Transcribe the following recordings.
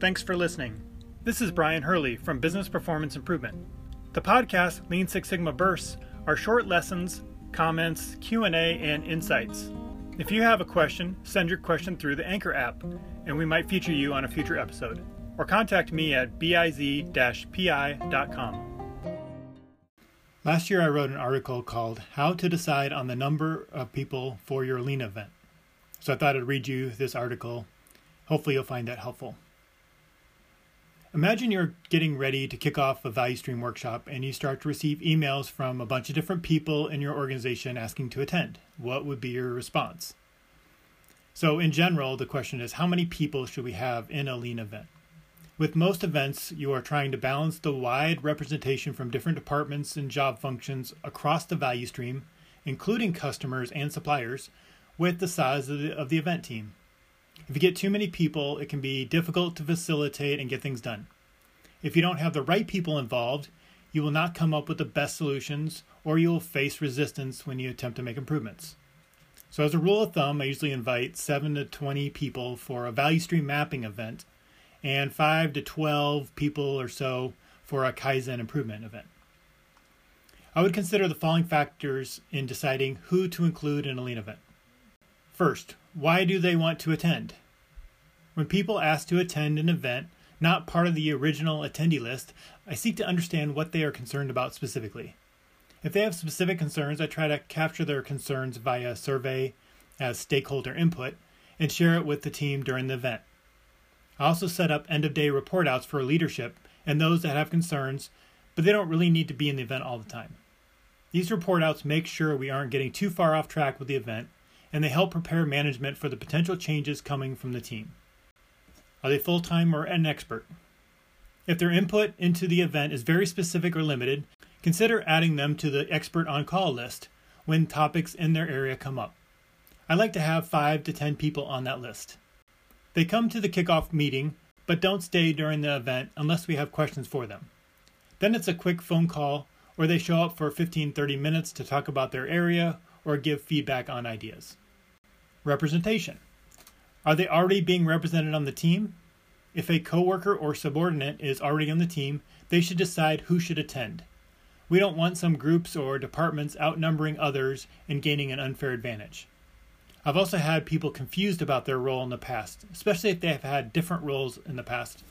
Thanks for listening. This is Brian Hurley from Business Performance Improvement. The podcast Lean Six Sigma Bursts are short lessons, comments, Q&A, and insights. If you have a question, send your question through the Anchor app, and we might feature you on a future episode. Or contact me at biz-pi.com. Last year, I wrote an article called How to Decide on the Number of People for Your Lean Event. So I thought I'd read you this article. Hopefully, you'll find that helpful. Imagine you're getting ready to kick off a value stream workshop and you start to receive emails from a bunch of different people in your organization asking to attend. What would be your response? So, in general, the question is how many people should we have in a lean event? With most events, you are trying to balance the wide representation from different departments and job functions across the value stream, including customers and suppliers, with the size of the, of the event team. If you get too many people, it can be difficult to facilitate and get things done. If you don't have the right people involved, you will not come up with the best solutions or you will face resistance when you attempt to make improvements. So, as a rule of thumb, I usually invite 7 to 20 people for a value stream mapping event and 5 to 12 people or so for a Kaizen improvement event. I would consider the following factors in deciding who to include in a lean event. First, why do they want to attend? When people ask to attend an event not part of the original attendee list, I seek to understand what they are concerned about specifically. If they have specific concerns, I try to capture their concerns via survey as stakeholder input and share it with the team during the event. I also set up end of day report outs for leadership and those that have concerns, but they don't really need to be in the event all the time. These report outs make sure we aren't getting too far off track with the event and they help prepare management for the potential changes coming from the team. Are they full time or an expert? If their input into the event is very specific or limited, consider adding them to the expert on call list when topics in their area come up. I like to have 5 to 10 people on that list. They come to the kickoff meeting, but don't stay during the event unless we have questions for them. Then it's a quick phone call, or they show up for 15 30 minutes to talk about their area or give feedback on ideas. Representation. Are they already being represented on the team? If a coworker or subordinate is already on the team, they should decide who should attend. We don't want some groups or departments outnumbering others and gaining an unfair advantage. I've also had people confused about their role in the past, especially if they have had different roles in the past.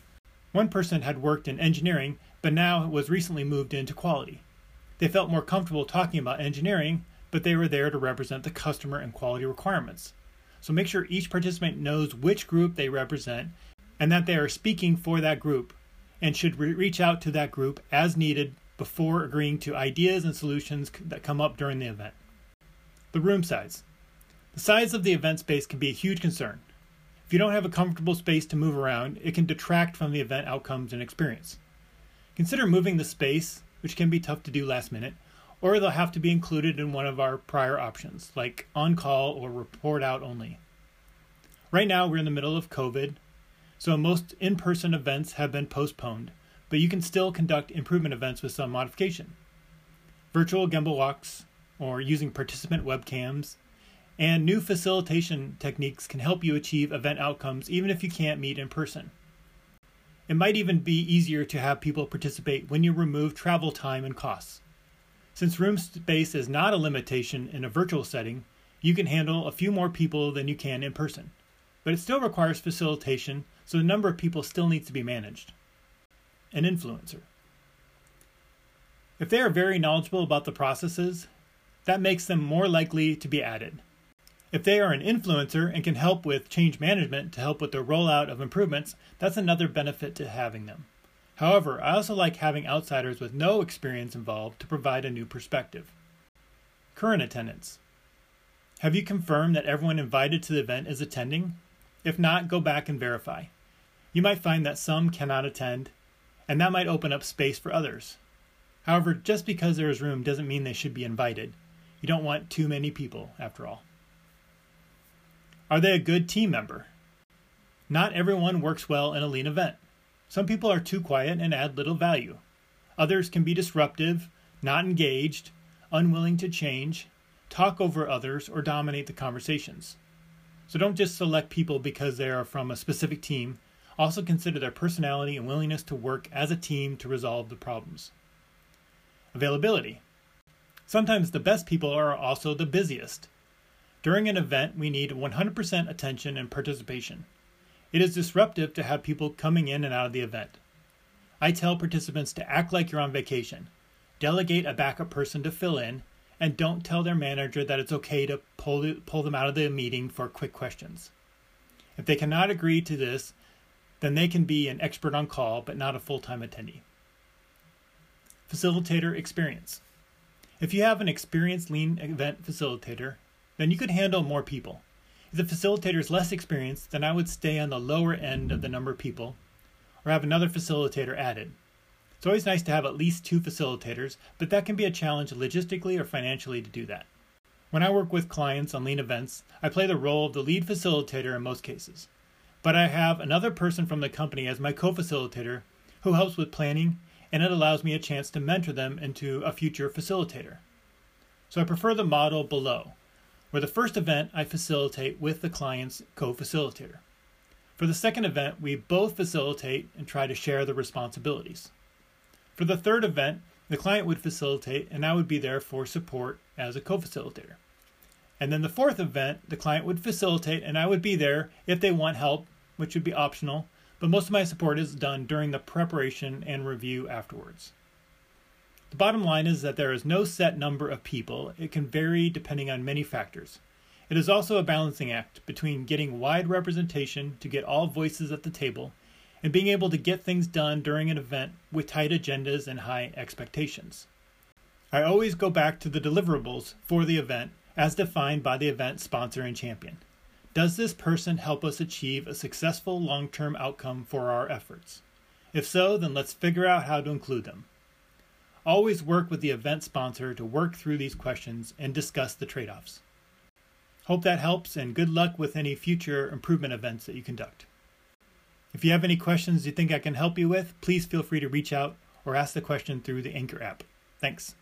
One person had worked in engineering, but now was recently moved into quality. They felt more comfortable talking about engineering, but they were there to represent the customer and quality requirements. So make sure each participant knows which group they represent and that they are speaking for that group and should re- reach out to that group as needed before agreeing to ideas and solutions that come up during the event. The room size. The size of the event space can be a huge concern. If you don't have a comfortable space to move around, it can detract from the event outcomes and experience. Consider moving the space, which can be tough to do last minute, or they'll have to be included in one of our prior options, like on call or report out only. Right now, we're in the middle of COVID, so most in person events have been postponed, but you can still conduct improvement events with some modification. Virtual Gemba walks, or using participant webcams, and new facilitation techniques can help you achieve event outcomes even if you can't meet in person. It might even be easier to have people participate when you remove travel time and costs. Since room space is not a limitation in a virtual setting, you can handle a few more people than you can in person. But it still requires facilitation, so the number of people still needs to be managed. An influencer. If they are very knowledgeable about the processes, that makes them more likely to be added. If they are an influencer and can help with change management to help with the rollout of improvements, that's another benefit to having them. However, I also like having outsiders with no experience involved to provide a new perspective. Current attendance. Have you confirmed that everyone invited to the event is attending? If not, go back and verify. You might find that some cannot attend, and that might open up space for others. However, just because there is room doesn't mean they should be invited. You don't want too many people, after all. Are they a good team member? Not everyone works well in a lean event. Some people are too quiet and add little value. Others can be disruptive, not engaged, unwilling to change, talk over others, or dominate the conversations. So don't just select people because they are from a specific team. Also consider their personality and willingness to work as a team to resolve the problems. Availability. Sometimes the best people are also the busiest. During an event, we need 100% attention and participation. It is disruptive to have people coming in and out of the event. I tell participants to act like you're on vacation, delegate a backup person to fill in, and don't tell their manager that it's okay to pull, pull them out of the meeting for quick questions. If they cannot agree to this, then they can be an expert on call but not a full time attendee. Facilitator experience. If you have an experienced lean event facilitator, then you could handle more people. If the facilitator is less experienced, then I would stay on the lower end of the number of people or have another facilitator added. It's always nice to have at least two facilitators, but that can be a challenge logistically or financially to do that. When I work with clients on lean events, I play the role of the lead facilitator in most cases. But I have another person from the company as my co facilitator who helps with planning, and it allows me a chance to mentor them into a future facilitator. So I prefer the model below, where the first event I facilitate with the client's co facilitator. For the second event, we both facilitate and try to share the responsibilities. For the third event, the client would facilitate and I would be there for support as a co facilitator. And then the fourth event, the client would facilitate and I would be there if they want help, which would be optional, but most of my support is done during the preparation and review afterwards. The bottom line is that there is no set number of people, it can vary depending on many factors. It is also a balancing act between getting wide representation to get all voices at the table and being able to get things done during an event with tight agendas and high expectations. I always go back to the deliverables for the event as defined by the event sponsor and champion. Does this person help us achieve a successful long term outcome for our efforts? If so, then let's figure out how to include them. Always work with the event sponsor to work through these questions and discuss the trade offs. Hope that helps, and good luck with any future improvement events that you conduct. If you have any questions you think I can help you with, please feel free to reach out or ask the question through the Anchor app. Thanks.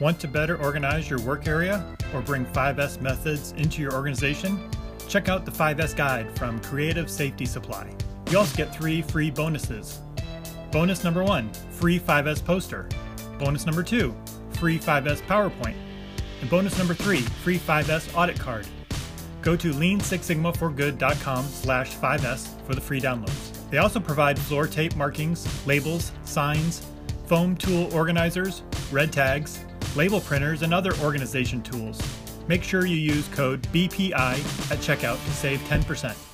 Want to better organize your work area or bring 5S methods into your organization? Check out the 5S guide from Creative Safety Supply. You also get three free bonuses. Bonus number one free 5S poster. Bonus number two free 5S PowerPoint. And bonus number three, free 5S audit card. Go to lean6sigmaforgood.com slash 5S for the free downloads. They also provide floor tape markings, labels, signs, foam tool organizers, red tags, label printers, and other organization tools. Make sure you use code BPI at checkout to save 10%.